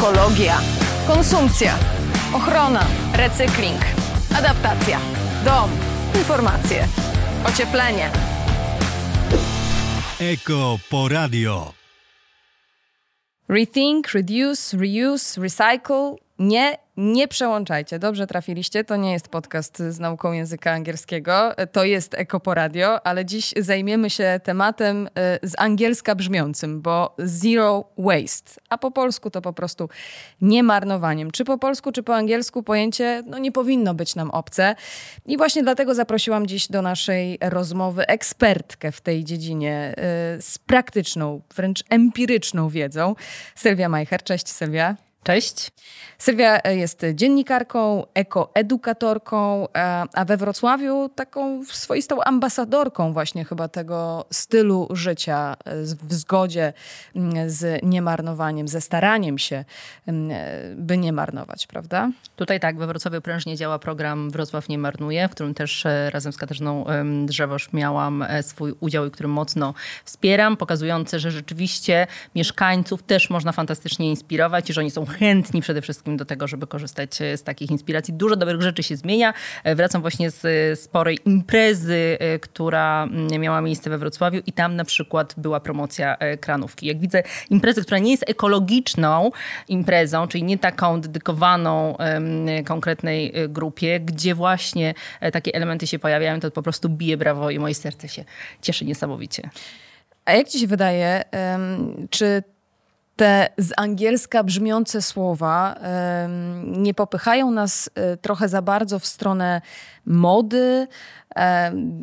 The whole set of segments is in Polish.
ekologia, konsumpcja, ochrona, recykling, adaptacja, dom, informacje, ocieplenie. Eko Poradio. Rethink, reduce, reuse, recycle. Nie nie przełączajcie, dobrze trafiliście. To nie jest podcast z nauką języka angielskiego, to jest Ekoporadio, ale dziś zajmiemy się tematem e, z angielska brzmiącym, bo zero waste, a po polsku to po prostu niemarnowaniem. Czy po polsku, czy po angielsku pojęcie no, nie powinno być nam obce. I właśnie dlatego zaprosiłam dziś do naszej rozmowy ekspertkę w tej dziedzinie e, z praktyczną, wręcz empiryczną wiedzą. Sylwia Majcher. Cześć Sylwia. Cześć. Sylwia jest dziennikarką, ekoedukatorką, a we Wrocławiu taką swoistą ambasadorką właśnie chyba tego stylu życia w zgodzie z niemarnowaniem, ze staraniem się, by nie marnować, prawda? Tutaj tak, we Wrocławiu prężnie działa program Wrocław nie marnuje, w którym też e, razem z Katarzyną Drzewosz miałam e, swój udział i który mocno wspieram, pokazujący, że rzeczywiście mieszkańców też można fantastycznie inspirować i że oni są chętni przede wszystkim do tego, żeby korzystać e, z takich inspiracji. Dużo dobrych rzeczy się zmienia. E, wracam właśnie z e, sporej imprezy, która mm, miała miejsce we Wrocławiu i tam na przykład była promocja kranówki. Jak widzę imprezę, która nie jest ekologiczną imprezą, czyli nie taką dedykowaną konkretnej grupie, gdzie właśnie takie elementy się pojawiają, to po prostu bije brawo i moje serce się cieszy niesamowicie. A jak ci się wydaje, czy te z angielska brzmiące słowa nie popychają nas e, trochę za bardzo w stronę mody,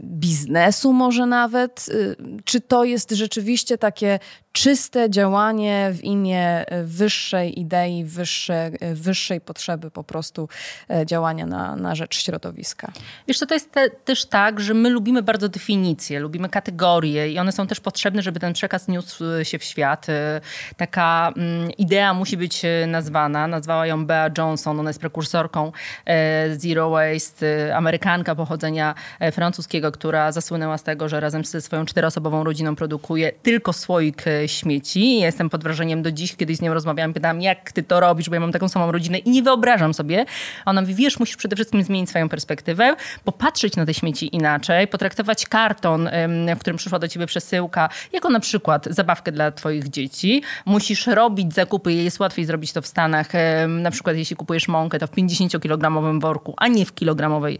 biznesu może nawet? Y, czy to jest rzeczywiście takie czyste działanie w imię wyższej idei, wyższej, wyższej potrzeby po prostu e, działania na, na rzecz środowiska? Wiesz co, to jest te, też tak, że my lubimy bardzo definicje, lubimy kategorie i one są też potrzebne, żeby ten przekaz niósł się w świat. E, taka mm, idea musi być e, nazwana. Nazwała ją Bea Johnson, ona jest prekursorką Zero Waste, Amerykanka pochodzenia E, francuskiego, która zasłynęła z tego, że razem ze swoją czteroosobową rodziną produkuje tylko słoik e, śmieci. Jestem pod wrażeniem do dziś, kiedyś z nią rozmawiałam, pytałam, jak ty to robisz, bo ja mam taką samą rodzinę i nie wyobrażam sobie. Ona mówi, wiesz, musisz przede wszystkim zmienić swoją perspektywę, popatrzeć na te śmieci inaczej, potraktować karton, w którym przyszła do ciebie przesyłka, jako na przykład zabawkę dla twoich dzieci. Musisz robić zakupy, jest łatwiej zrobić to w Stanach, na przykład jeśli kupujesz mąkę, to w 50-kilogramowym worku, a nie w kilogramowej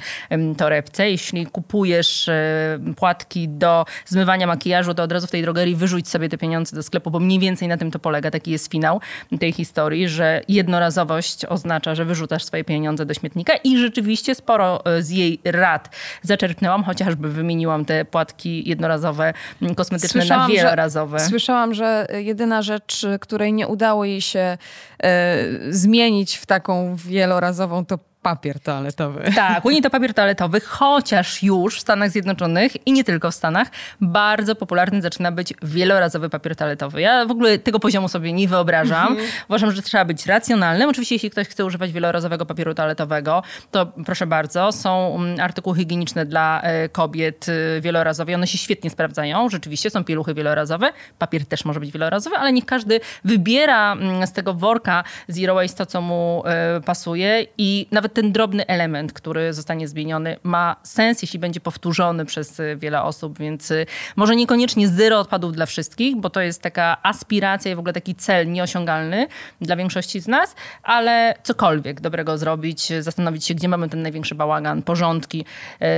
torebce. Jeśli kupujesz e, płatki do zmywania makijażu, to od razu w tej drogerii wyrzuć sobie te pieniądze do sklepu, bo mniej więcej na tym to polega. Taki jest finał tej historii, że jednorazowość oznacza, że wyrzucasz swoje pieniądze do śmietnika i rzeczywiście sporo e, z jej rad zaczerpnęłam, chociażby wymieniłam te płatki jednorazowe, kosmetyczne słyszałam, na wielorazowe. Że, słyszałam, że jedyna rzecz, której nie udało jej się e, zmienić w taką wielorazową, to papier toaletowy. Tak, Unii to papier toaletowy, chociaż już w Stanach Zjednoczonych i nie tylko w Stanach bardzo popularny zaczyna być wielorazowy papier toaletowy. Ja w ogóle tego poziomu sobie nie wyobrażam. Mhm. Uważam, że trzeba być racjonalnym. Oczywiście jeśli ktoś chce używać wielorazowego papieru toaletowego, to proszę bardzo, są mm, artykuły higieniczne dla e, kobiet e, wielorazowe. One się świetnie sprawdzają. Rzeczywiście są pieluchy wielorazowe. Papier też może być wielorazowy, ale niech każdy wybiera mm, z tego worka zero waste to, co mu e, pasuje i nawet ten drobny element, który zostanie zmieniony, ma sens, jeśli będzie powtórzony przez y, wiele osób, więc y, może niekoniecznie zero odpadów dla wszystkich, bo to jest taka aspiracja i w ogóle taki cel nieosiągalny dla większości z nas, ale cokolwiek dobrego zrobić, zastanowić się, gdzie mamy ten największy bałagan, porządki.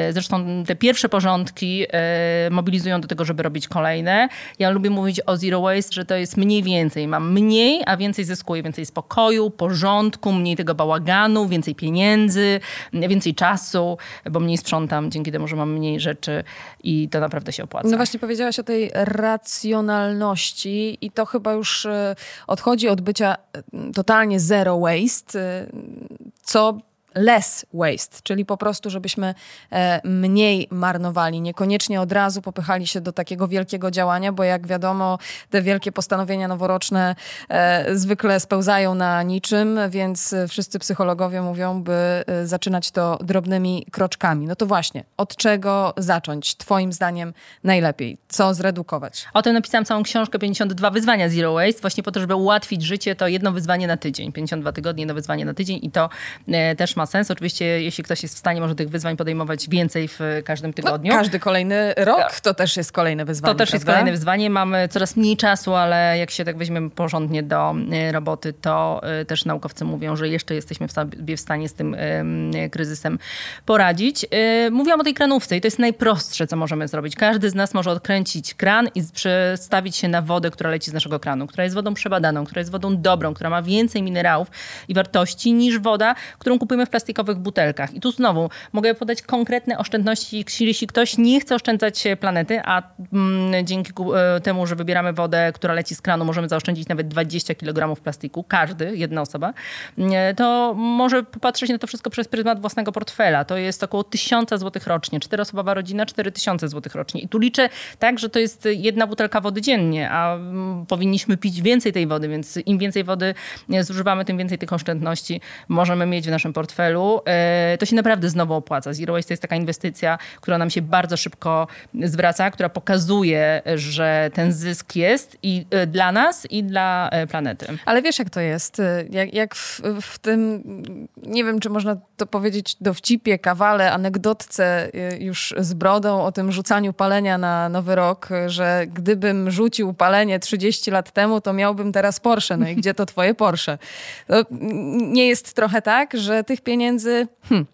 Y, zresztą te pierwsze porządki mobilizują do tego, żeby robić kolejne. Ja lubię mówić o zero waste, że to jest mniej więcej. Mam mniej, a więcej zyskuję, więcej spokoju, porządku, mniej tego bałaganu, więcej pieniędzy, pieniędzy, więcej czasu, bo mniej sprzątam dzięki temu, że mam mniej rzeczy i to naprawdę się opłaca. No właśnie powiedziałaś o tej racjonalności i to chyba już e, odchodzi od bycia e, totalnie zero waste, e, co less waste, czyli po prostu, żebyśmy e, mniej marnowali, niekoniecznie od razu popychali się do takiego wielkiego działania, bo jak wiadomo, te wielkie postanowienia noworoczne e, zwykle spełzają na niczym, więc wszyscy psychologowie mówią, by e, zaczynać to drobnymi kroczkami. No to właśnie, od czego zacząć? Twoim zdaniem najlepiej? Co zredukować? O tym napisałam całą książkę 52 wyzwania Zero Waste, właśnie po to, żeby ułatwić życie, to jedno wyzwanie na tydzień, 52 tygodnie, jedno wyzwanie na tydzień i to też ma sens. Oczywiście, jeśli ktoś jest w stanie, może tych wyzwań podejmować więcej w każdym tygodniu. No, każdy kolejny rok to też jest kolejne wyzwanie. To też prawda? jest kolejne wyzwanie. Mamy coraz mniej czasu, ale jak się tak weźmiemy porządnie do e, roboty, to e, też naukowcy mówią, że jeszcze jesteśmy w sobie w stanie z tym kryzysem poradzić. E, mówiłam o tej kranówce i to jest najprostsze, co możemy zrobić. Każdy z nas może odkręcić kran i przestawić się na wodę, która leci z naszego kranu, która jest wodą przebadaną, która jest wodą dobrą, która ma więcej minerałów i wartości niż woda, którą kupujemy w plastikowych butelkach. I tu znowu mogę podać konkretne oszczędności, jeśli ktoś nie chce oszczędzać planety, a mm, dzięki e, temu, że wybieramy wodę, która leci z kranu, możemy zaoszczędzić nawet 20 kg plastiku, każdy, jedna osoba, e, to może popatrzeć na to wszystko przez pryzmat własnego portfela. To jest około 1000 zł rocznie. Czteroosobowa rodzina, 4000 zł rocznie. I tu liczę tak, że to jest jedna butelka wody dziennie, a mm, powinniśmy pić więcej tej wody, więc im więcej wody e, zużywamy, tym więcej tych oszczędności możemy mieć w naszym portfelu. E, to się naprawdę znowu opłaca. Zero Waste to jest taka inwestycja, która nam się bardzo szybko zwraca, która pokazuje, że ten zysk jest i e, dla nas, i dla e, planety. Ale wiesz, jak to jest? Jak, jak w, w, tym, nie wiem, czy można to powiedzieć dowcipie, kawale, anegdotce już z brodą o tym rzucaniu palenia na Nowy Rok, że gdybym rzucił palenie 30 lat temu, to miałbym teraz Porsche. No i gdzie to twoje Porsche? To nie jest trochę tak, że tych pieniędzy? Hmm,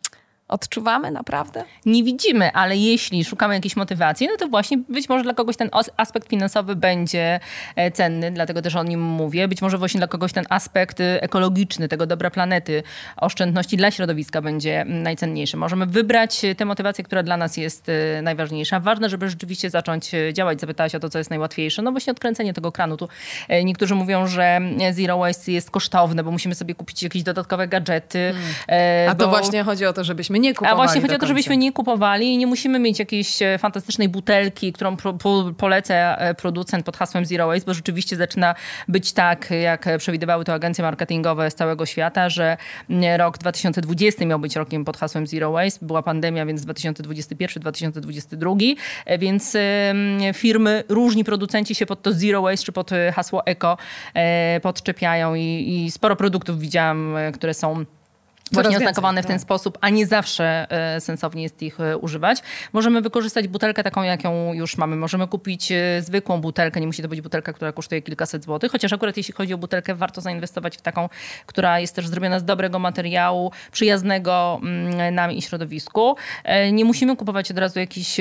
Odczuwamy naprawdę? Nie widzimy, ale jeśli szukamy jakiejś motywacji, no to właśnie być może dla kogoś ten aspekt finansowy będzie e, cenny, dlatego też o nim mówię. Być może właśnie dla kogoś ten aspekt e, ekologiczny, tego dobra planety, oszczędności dla środowiska będzie najcenniejszy. Możemy wybrać e, tę motywację, która dla nas jest najważniejsza. Ważne, żeby rzeczywiście zacząć działać. Zapytałaś o to, co jest najłatwiejsze. No właśnie odkręcenie tego kranu. Tu niektórzy mówią, że zero waste jest kosztowne, bo musimy sobie kupić jakieś dodatkowe gadżety. Hmm. A bo... to właśnie chodzi o to, żebyśmy żebyśmy nie kupowali. A właśnie chodzi o to, żebyśmy nie kupowali i nie musimy mieć jakiejś e, fantastycznej butelki, którą po, po, poleca e, producent pod hasłem Zero Waste, bo rzeczywiście zaczyna być tak, jak przewidywały to agencje marketingowe z całego świata, że rok 2020 miał być rokiem pod hasłem Zero Waste. Była pandemia, więc 2021, 2022, e, więc firmy, różni producenci się pod to Zero Waste czy pod hasło Eco podczepiają i, i sporo produktów widziałam, które są właśnie oznakowane w ten tak. sposób, a nie zawsze e, sensownie jest ich e, używać. Możemy wykorzystać butelkę taką, jaką już mamy. Możemy kupić e, zwykłą butelkę, nie musi to być butelka, która kosztuje kilkaset złotych, chociaż akurat jeśli chodzi o butelkę, warto zainwestować w taką, która jest też zrobiona z dobrego materiału, przyjaznego mm, nam i środowisku. Nie musimy kupować od razu jakichś,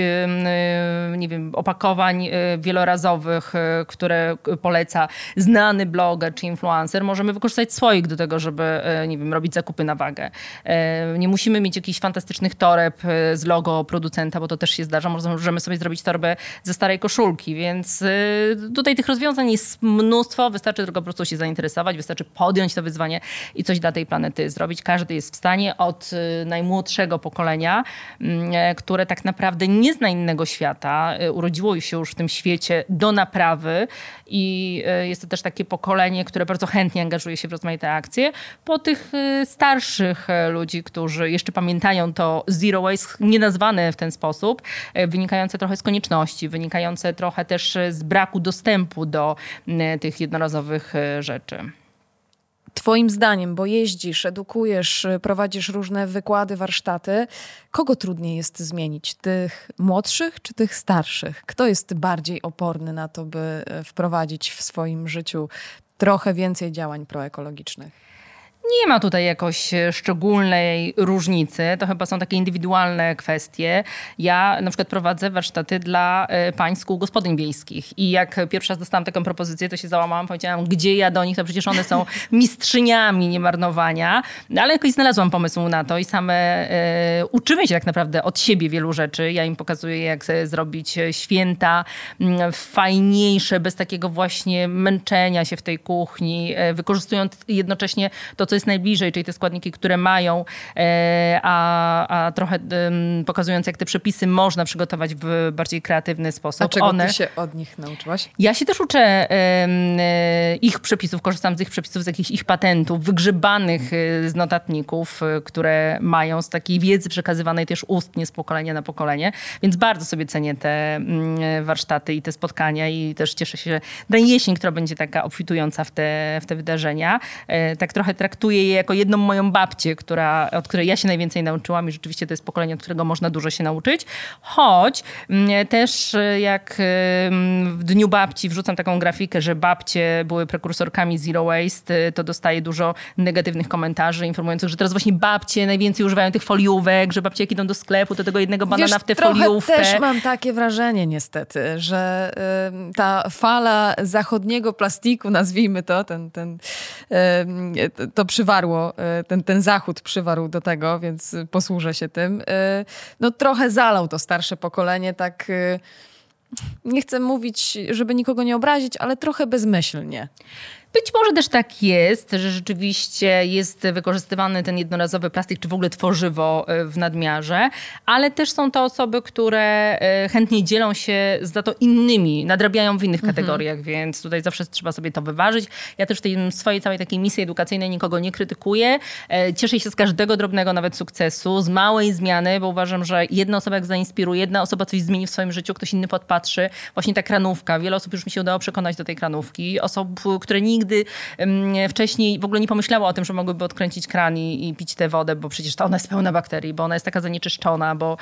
nie wiem, opakowań wielorazowych, które poleca znany bloger czy influencer. Możemy wykorzystać swoich do tego, żeby, nie wiem, robić zakupy na wagę uwagę. E, nie musimy mieć jakichś fantastycznych toreb e, z logo producenta, bo to też się zdarza. Możemy sobie zrobić torbę ze starej koszulki, więc e, tutaj tych rozwiązań jest mnóstwo. Wystarczy tylko po prostu się zainteresować, wystarczy podjąć to wyzwanie i coś dla tej planety zrobić. Każdy jest w stanie od najmłodszego pokolenia, mm, które tak naprawdę nie zna innego świata, urodziło się już w tym świecie do naprawy i jest to też takie pokolenie, które bardzo chętnie angażuje się w rozmaite akcje, po tych starszych starszych e, ludzi, którzy jeszcze pamiętają to zero waste, nie nazwane w ten sposób, e, wynikające trochę z konieczności, wynikające trochę też z braku dostępu do tych jednorazowych e, rzeczy. Twoim zdaniem, bo jeździsz, edukujesz, prowadzisz różne wykłady, warsztaty, kogo trudniej jest zmienić? Tych młodszych czy tych starszych? Kto jest bardziej oporny na to, by wprowadzić w swoim życiu trochę więcej działań proekologicznych? Nie ma tutaj jakoś e, szczególnej różnicy. To chyba są takie indywidualne kwestie. Ja na przykład prowadzę warsztaty dla e, pań gospodyń wiejskich. I jak pierwszy raz dostałam taką propozycję, to się załamałam, powiedziałam, gdzie ja do nich, to przecież one są mistrzyniami niemarnowania. No, ale jakoś znalazłam pomysł na to i same e, uczymy się tak naprawdę od siebie wielu rzeczy. Ja im pokazuję, jak zrobić święta fajniejsze, bez takiego właśnie męczenia się w tej kuchni, wykorzystując jednocześnie to, co co jest najbliżej, czyli te składniki, które mają, a, a trochę pokazując, jak te przepisy można przygotować w bardziej kreatywny sposób. A czego One, ty się od nich nauczyłaś? Ja się też uczę ich przepisów, korzystam z ich przepisów, z jakichś ich patentów, wygrzebanych z notatników, które mają z takiej wiedzy przekazywanej też ustnie z pokolenia na pokolenie, więc bardzo sobie cenię te mm, warsztaty i te spotkania i też cieszę się, że na jesień, która będzie taka obfitująca w te, w te wydarzenia, e, tak trochę traktuję je jako jedną moją babcię, która, od której ja się najwięcej nauczyłam i rzeczywiście to jest pokolenie, od którego można dużo się nauczyć, choć mm, też e, jak w Dniu Babci wrzucam taką grafikę, że babcie były prekursorkami Zero Waste, to dostaję dużo negatywnych komentarzy informujących, że teraz właśnie babcie najwięcej używają tych foliówek, że babcie jak idą do sklepu, to tego jednego banana Wiesz, w tę foliówkę. też mam takie wrażenie niestety, że ta fala zachodniego plastiku, nazwijmy to, ten, ten, to przywarło, y, ten, ten zachód przywarł do tego, więc posłużę się tym. Y, no trochę zalał to starsze pokolenie tak y, nie chcę mówić, żeby nikogo nie obrazić, ale trochę bezmyślnie. Być może też tak jest, że rzeczywiście jest wykorzystywany ten jednorazowy plastik, czy w ogóle tworzywo e, w nadmiarze, ale też są to osoby, które e, chętnie dzielą się za to innymi, nadrabiają w innych mhm. kategoriach, więc tutaj zawsze trzeba sobie to wyważyć. Ja też w tej swojej całej takiej misji edukacyjnej nikogo nie krytykuję. E, cieszę się z każdego drobnego nawet sukcesu, z małej zmiany, bo uważam, że jedna osoba jak zainspiruje, jedna osoba coś zmieni w swoim życiu, ktoś inny podpatrzy. Właśnie ta kranówka. Wiele osób już mi się udało przekonać do tej kranówki. Osób, które nigdy nigdy wcześniej w ogóle nie pomyślała o tym, że mogłyby odkręcić kran i, i pić tę wodę, bo przecież ta ona jest pełna bakterii, bo ona jest taka zanieczyszczona, bo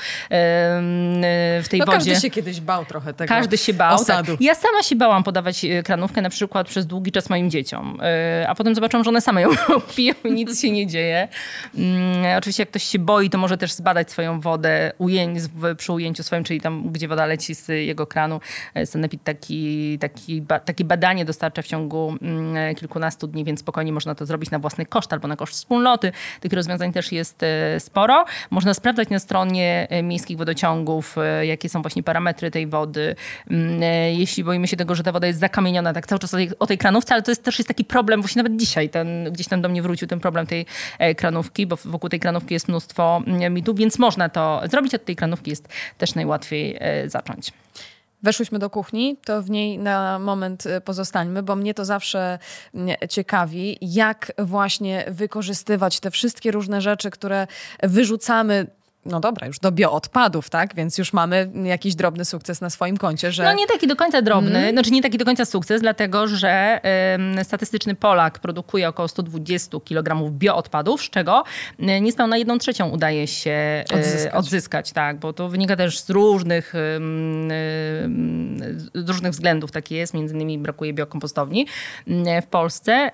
w tej no, wodzie... Każdy się kiedyś bał trochę tego Każdy się bał. Osadu. Tak. Ja sama się bałam podawać e, kranówkę na przykład przez długi czas moim dzieciom, e, a potem zobaczyłam, że one same ją piją i nic się nie dzieje. Mm, oczywiście jak ktoś się boi, to może też zbadać swoją wodę ujęć, przy ujęciu swoim, czyli tam, gdzie woda leci z jego kranu. E, Sanepid taki, taki, takie badanie dostarcza w ciągu mm, kilkunastu dni, więc spokojnie można to zrobić na własny koszt albo na koszt wspólnoty. Tych rozwiązań też jest e, sporo. Można sprawdzać na stronie e, miejskich wodociągów, jakie są właśnie parametry tej wody. Mm, jeśli boimy się tego, że ta woda jest zakamieniona, tak cały czas o tej, o tej kranówce, ale to jest też jest taki problem, właśnie nawet dzisiaj ten, gdzieś tam do mnie wrócił ten problem tej kranówki, bo wokół tej kranówki jest mnóstwo mm, mitów, więc można to zrobić. Od tej kranówki jest też najłatwiej zacząć. Weszłyśmy do kuchni, to w niej na moment y, pozostańmy, bo mnie to zawsze mm, ciekawi, jak właśnie wykorzystywać te wszystkie różne rzeczy, które wyrzucamy no dobra, już do bioodpadów, tak? Więc już mamy jakiś drobny sukces na swoim koncie, że... No nie taki do końca drobny, mm. znaczy nie taki do końca sukces, dlatego że statystyczny Polak produkuje około 120 kg bioodpadów, z czego niespełna jedną trzecią udaje się y, odzyskać. odzyskać. tak, bo to wynika też z różnych, y, z różnych względów, tak jest, między innymi brakuje biokompostowni w Polsce,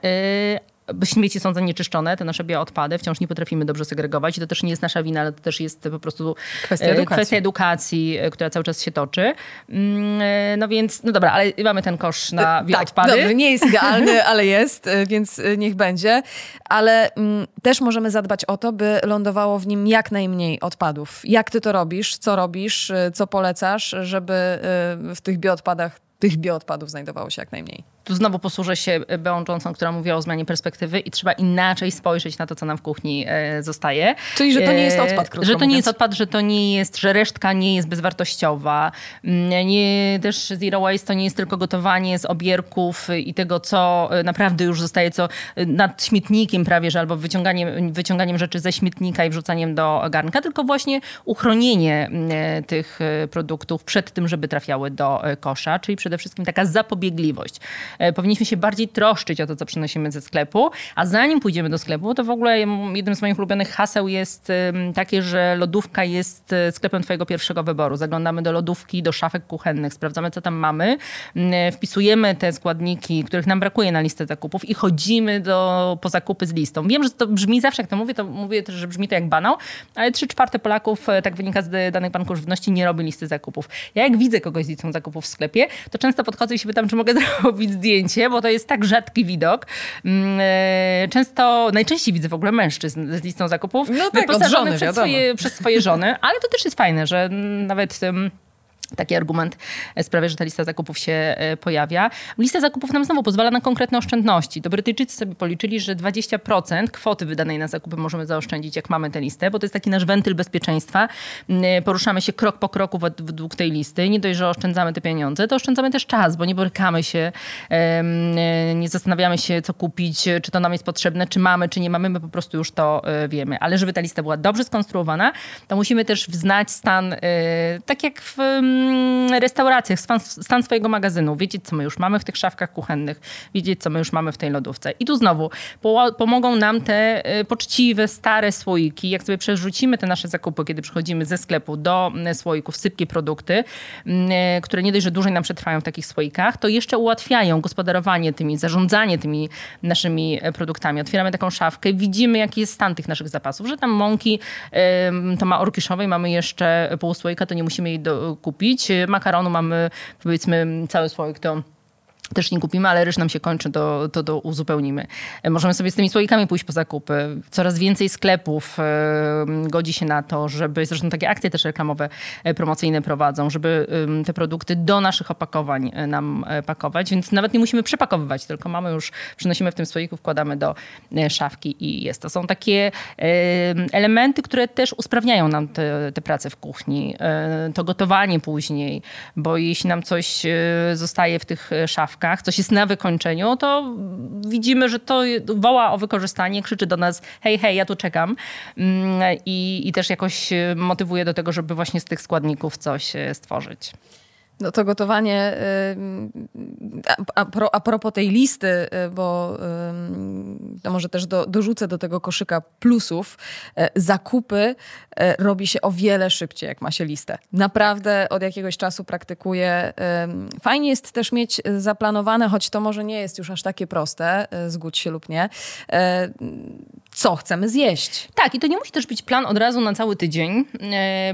śmieci są zanieczyszczone, te nasze bioodpady, wciąż nie potrafimy dobrze segregować i to też nie jest nasza wina, ale to też jest po prostu kwestia e, edukacji, kwestia edukacji e, która cały czas się toczy. Mm, e, no więc, no dobra, ale mamy ten kosz na bioodpady. Tak, dobrze, nie jest idealny, ale jest, więc niech będzie. Ale mm, też możemy zadbać o to, by lądowało w nim jak najmniej odpadów. Jak ty to robisz? Co robisz? Co polecasz, żeby w tych bioodpadach tych bioodpadów znajdowało się jak najmniej? Tu znowu posłużę się Beą Johnson, która mówiła o zmianie perspektywy i trzeba inaczej spojrzeć na to, co nam w kuchni e, zostaje. Czyli, że to nie jest odpad, krótko Że to mówiąc. nie jest odpad, że to nie jest, że resztka nie jest bezwartościowa. Mm, nie, też zero waste to nie jest tylko gotowanie z obierków i tego, co e, naprawdę już zostaje, co e, nad śmietnikiem prawie, że albo wyciąganiem, wyciąganiem rzeczy ze śmietnika i wrzucaniem do garnka, tylko właśnie uchronienie mm, tych produktów przed tym, żeby trafiały do kosza, czyli przede wszystkim taka zapobiegliwość. E, powinniśmy się bardziej troszczyć o to, co przynosimy ze sklepu, a zanim pójdziemy do sklepu, to w ogóle jednym z moich ulubionych haseł jest takie, że lodówka jest e, sklepem twojego pierwszego wyboru. Zaglądamy do lodówki, do szafek kuchennych, sprawdzamy, co tam mamy, e, wpisujemy te składniki, których nam brakuje na listę zakupów i chodzimy do, po zakupy z listą. Wiem, że to brzmi zawsze, jak to mówię, to mówię też, że brzmi to jak banał, ale trzy czwarte Polaków, tak wynika z danych banku żywności, nie robi listy zakupów. Ja jak widzę kogoś z listą zakupów w sklepie, to często podchodzę i się pytam, czy mogę zrobić zdjęcie bo to jest tak rzadki widok. Mm, e, często, najczęściej widzę w ogóle mężczyzn z listą zakupów. No tak, żony, przez swoje, przez swoje żony, ale to też jest fajne, że nawet Taki argument sprawia, że ta lista zakupów się e, pojawia. Lista zakupów nam znowu pozwala na konkretne oszczędności. To Brytyjczycy sobie policzyli, że 20% kwoty wydanej na zakupy możemy zaoszczędzić, jak mamy tę listę, bo to jest taki nasz wentyl bezpieczeństwa. Mm, poruszamy się krok po kroku według tej listy. Nie dość, że oszczędzamy te pieniądze, to oszczędzamy też czas, bo nie borykamy się, e, nie zastanawiamy się, co kupić, czy to nam jest potrzebne, czy mamy, czy nie mamy. My po prostu już to e, wiemy. Ale żeby ta lista była dobrze skonstruowana, to musimy też znać stan, tak jak w Mm, restauracjach, stan, stan swojego magazynu, wiedzieć, co my już mamy w tych szafkach kuchennych, wiedzieć, co my już mamy w tej lodówce. I tu znowu po, pomogą nam te y, poczciwe, stare słoiki. Jak sobie przerzucimy te nasze zakupy, kiedy przychodzimy ze sklepu do mm, słoików, sypkie produkty, mm, y, które nie dość, że dłużej nam przetrwają w takich słoikach, to jeszcze ułatwiają gospodarowanie tymi, zarządzanie tymi naszymi produktami. Otwieramy taką szafkę, widzimy, jaki jest stan tych naszych zapasów, że tam mąki to ma orkiszowej, mamy jeszcze pół słoika, to nie musimy jej do, kupić kupić. Makaronu mamy powiedzmy cały słoik to też nie kupimy, ale ryż nam się kończy, to, to, to uzupełnimy. E, możemy sobie z tymi słoikami pójść po zakupy. Coraz więcej sklepów e, godzi się na to, żeby, zresztą takie akcje też reklamowe, e, promocyjne prowadzą, żeby te produkty do naszych opakowań nam pakować, więc nawet nie musimy przepakowywać, tylko mamy już, przynosimy w tym słoiku, wkładamy do szafki i jest. To są takie elementy, które też usprawniają nam te, te prace w kuchni, to gotowanie później, bo jeśli nam coś zostaje w tych szafkach, słuchawkach, coś jest na wykończeniu, to widzimy, że to woła o wykorzystanie, krzyczy do nas hej, hej, ja tu czekam mm, i, i też jakoś motywuje do tego, żeby właśnie z tych składników coś e, stworzyć. No to gotowanie, a, pro, a propos tej listy, y, bo to może też do, dorzucę do tego koszyka plusów, zakupy robi się o wiele szybciej, jak ma się listę. Naprawdę od jakiegoś czasu praktykuję. Fajnie jest też mieć zaplanowane, choć to może nie jest już aż takie proste, zgódź się lub nie, co chcemy zjeść. Tak, i to nie musi też być plan od razu na cały tydzień,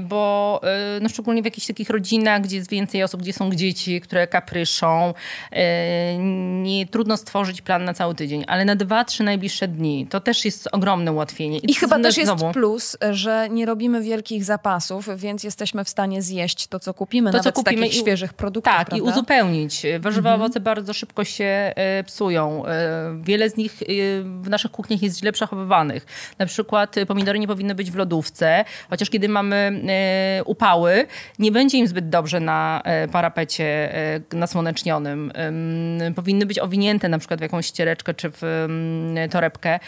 bo no szczególnie w jakichś takich rodzinach, gdzie jest więcej osób, gdzie są dzieci, które kapryszą. E, nie trudno stworzyć plan na cały tydzień, ale na dwa, trzy najbliższe dni to też jest ogromne ułatwienie. I, I chyba też jest znowu. plus, że nie robimy wielkich zapasów, więc jesteśmy w stanie zjeść to, co kupimy, to, co kupimy i, świeżych produktów. Tak, prawda? i uzupełnić. Warzywa, mhm. owoce bardzo szybko się e, psują. E, wiele z nich w naszych kuchniach jest źle przechowywanych. Na przykład pomidory nie powinny być w lodówce, chociaż kiedy mamy upały, nie będzie im zbyt dobrze na parapecie e, nasłonecznionym. Powinny być owinięte na przykład w jakąś ściereczkę czy w torebkę.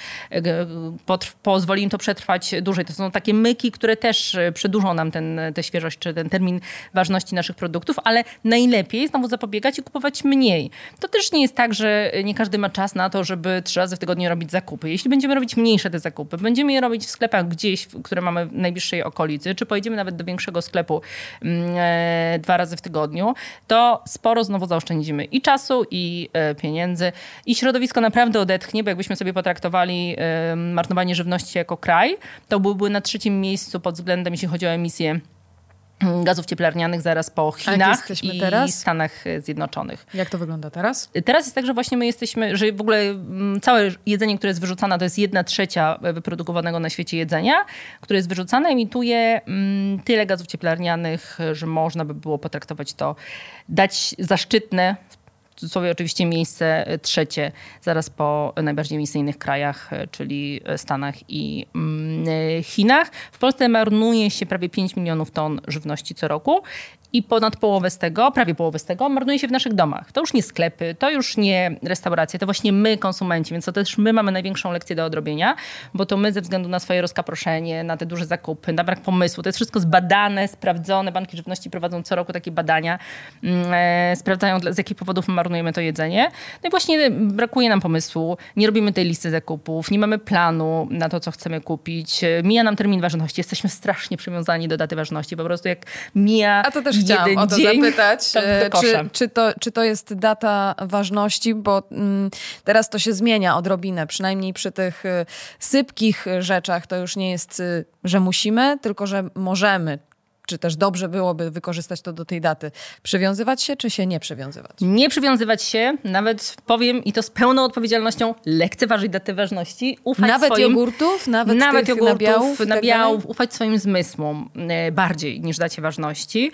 Pozwoli im to przetrwać dłużej. To są takie myki, które też przedłużą nam ten, tę świeżość czy ten termin ważności naszych produktów, ale najlepiej znowu zapobiegać i kupować mniej. To też nie jest tak, że nie każdy ma czas na to, żeby trzy razy w tygodniu robić zakupy. Jeśli będziemy robić mniejsze te zakupy, będziemy je robić w sklepach gdzieś, które mamy w najbliższej okolicy, czy pojedziemy nawet do większego sklepu dwa razy w tygodniu, to sporo znowu zaoszczędzimy i czasu, i e, pieniędzy. I środowisko naprawdę odetchnie, bo jakbyśmy sobie potraktowali e, marnowanie żywności jako kraj, to byłby na trzecim miejscu pod względem, jeśli chodzi o emisję gazów cieplarnianych zaraz po Chinach i teraz? Stanach Zjednoczonych. Jak to wygląda teraz? Teraz jest tak, że właśnie my jesteśmy, że w ogóle mm, całe jedzenie, które jest wyrzucane, to jest jedna trzecia wyprodukowanego na świecie jedzenia, które jest wyrzucane, emituje mm, tyle gazów cieplarnianych, że można by było potraktować to, dać zaszczytne cudzysłowie oczywiście miejsce e, trzecie, zaraz po najbardziej emisyjnych krajach, e, czyli e, Stanach i mm, Chinach. W Polsce marnuje się prawie 5 milionów ton żywności co roku i ponad połowę z tego, prawie połowę z tego marnuje się w naszych domach. To już nie sklepy, to już nie restauracje, to właśnie my, konsumenci, więc to też my mamy największą lekcję do odrobienia, bo to my ze względu na swoje rozkaproszenie, na te duże zakupy, na brak pomysłu, to jest wszystko zbadane, sprawdzone. Banki żywności prowadzą co roku takie badania, mm, e, sprawdzają z jakich powodów marnujemy to jedzenie. No i właśnie brakuje nam pomysłu, nie robimy tej listy zakupów, nie mamy planu na to, co chcemy kupić, mija nam termin ważności, jesteśmy strasznie przywiązani do daty ważności, po prostu jak mija... A to też chciałam o to dzień, zapytać, e, czy, czy, to, czy to jest data ważności, bo mm, teraz to się zmienia odrobinę, przynajmniej przy tych y, sypkich rzeczach to już nie jest, y, że musimy, tylko że możemy czy też dobrze byłoby wykorzystać to do tej daty. Przywiązywać się, czy się nie przywiązywać? Nie przywiązywać się, nawet powiem i to z pełną odpowiedzialnością, lekceważyć datę ważności, ufać nawet swoim... jogurtów, nawet, nawet jogurtów, nabiałów, nabiałów ufać swoim zmysłom e, bardziej niż dacie ważności.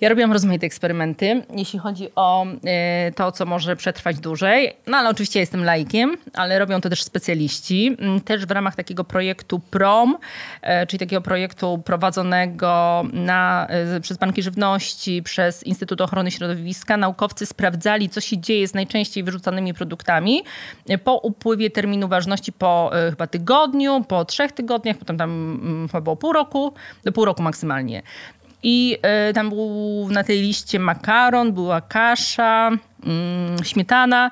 Ja robiłam rozmaite eksperymenty, jeśli chodzi o e, to, co może przetrwać dłużej. No ale oczywiście jestem laikiem, ale robią to też specjaliści. Mm, też w ramach takiego projektu PROM, e, czyli takiego projektu prowadzonego na, e, przez Banki Żywności, przez Instytut Ochrony Środowiska, naukowcy sprawdzali, co się dzieje z najczęściej wyrzucanymi produktami po upływie terminu ważności po chyba tygodniu, po trzech tygodniach, potem tam mm, chyba było pół roku, do pół roku maksymalnie. I y, tam był na tej liście makaron, była kasza, y, śmietana.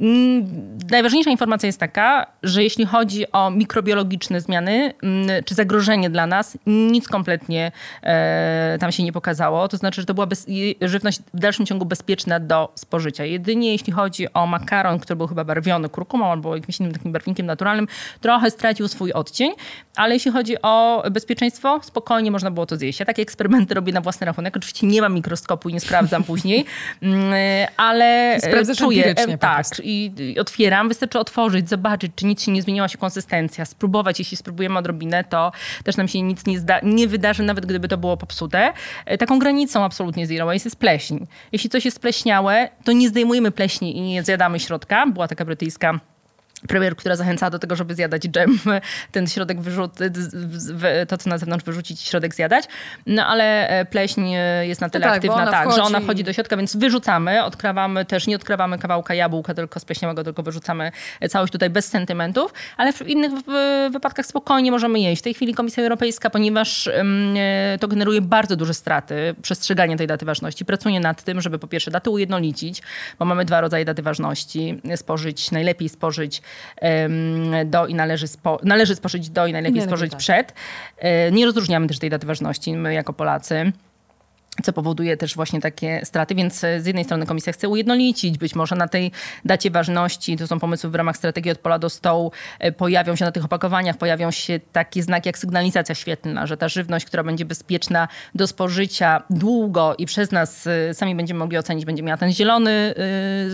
Mm, najważniejsza informacja jest taka, że jeśli chodzi o mikrobiologiczne zmiany mm, czy zagrożenie dla nas, nic kompletnie e, tam się nie pokazało. To znaczy, że to była bez, żywność w dalszym ciągu bezpieczna do spożycia. Jedynie jeśli chodzi o makaron, który był chyba barwiony kurkumą albo jakimś innym takim barwnikiem naturalnym, trochę stracił swój odcień, ale jeśli chodzi o bezpieczeństwo, spokojnie można było to zjeść. Ja takie eksperymenty robię na własny rachunek. Oczywiście nie mam mikroskopu i nie sprawdzam później, mm, ale Sprawdzasz czuję, tak, i otwieram, wystarczy otworzyć, zobaczyć, czy nic się nie zmieniła się konsystencja, spróbować. Jeśli spróbujemy odrobinę, to też nam się nic nie, zda- nie wydarzy, nawet gdyby to było popsute. E, taką granicą absolutnie zero waste jest pleśń. Jeśli coś jest spleśniałe, to nie zdejmujemy pleśni i nie zjadamy środka. Była taka brytyjska premier, która zachęcała do tego, żeby zjadać dżem, ten środek wyrzut, to co na zewnątrz wyrzucić, środek zjadać. No ale e, pleśń e, jest na tyle no tak, aktywna, tak, wchodzi... że ona wchodzi do środka, więc wyrzucamy, odkrawamy też, nie odkrawamy kawałka jabłka tylko spleśniałego, tylko wyrzucamy całość tutaj bez sentymentów, ale w innych wypadkach spokojnie możemy jeść. W tej chwili Komisja Europejska, ponieważ e, to generuje bardzo duże straty, przestrzeganie tej daty ważności, pracuje nad tym, żeby po pierwsze daty ujednolicić, bo mamy dwa rodzaje daty ważności, spożyć, najlepiej spożyć do i należy, spo, należy spożyć do i najlepiej spożyć tak. przed. E, nie rozróżniamy też tej daty ważności, my jako Polacy co powoduje też właśnie takie straty, więc z jednej strony komisja chce ujednolicić, być może na tej dacie ważności, to są pomysły w ramach strategii od pola do stołu, e, pojawią się na tych opakowaniach, pojawią się takie znaki jak sygnalizacja świetlna, że ta żywność, która będzie bezpieczna do spożycia długo i przez nas e, sami będziemy mogli ocenić, będzie miała ten zielony e,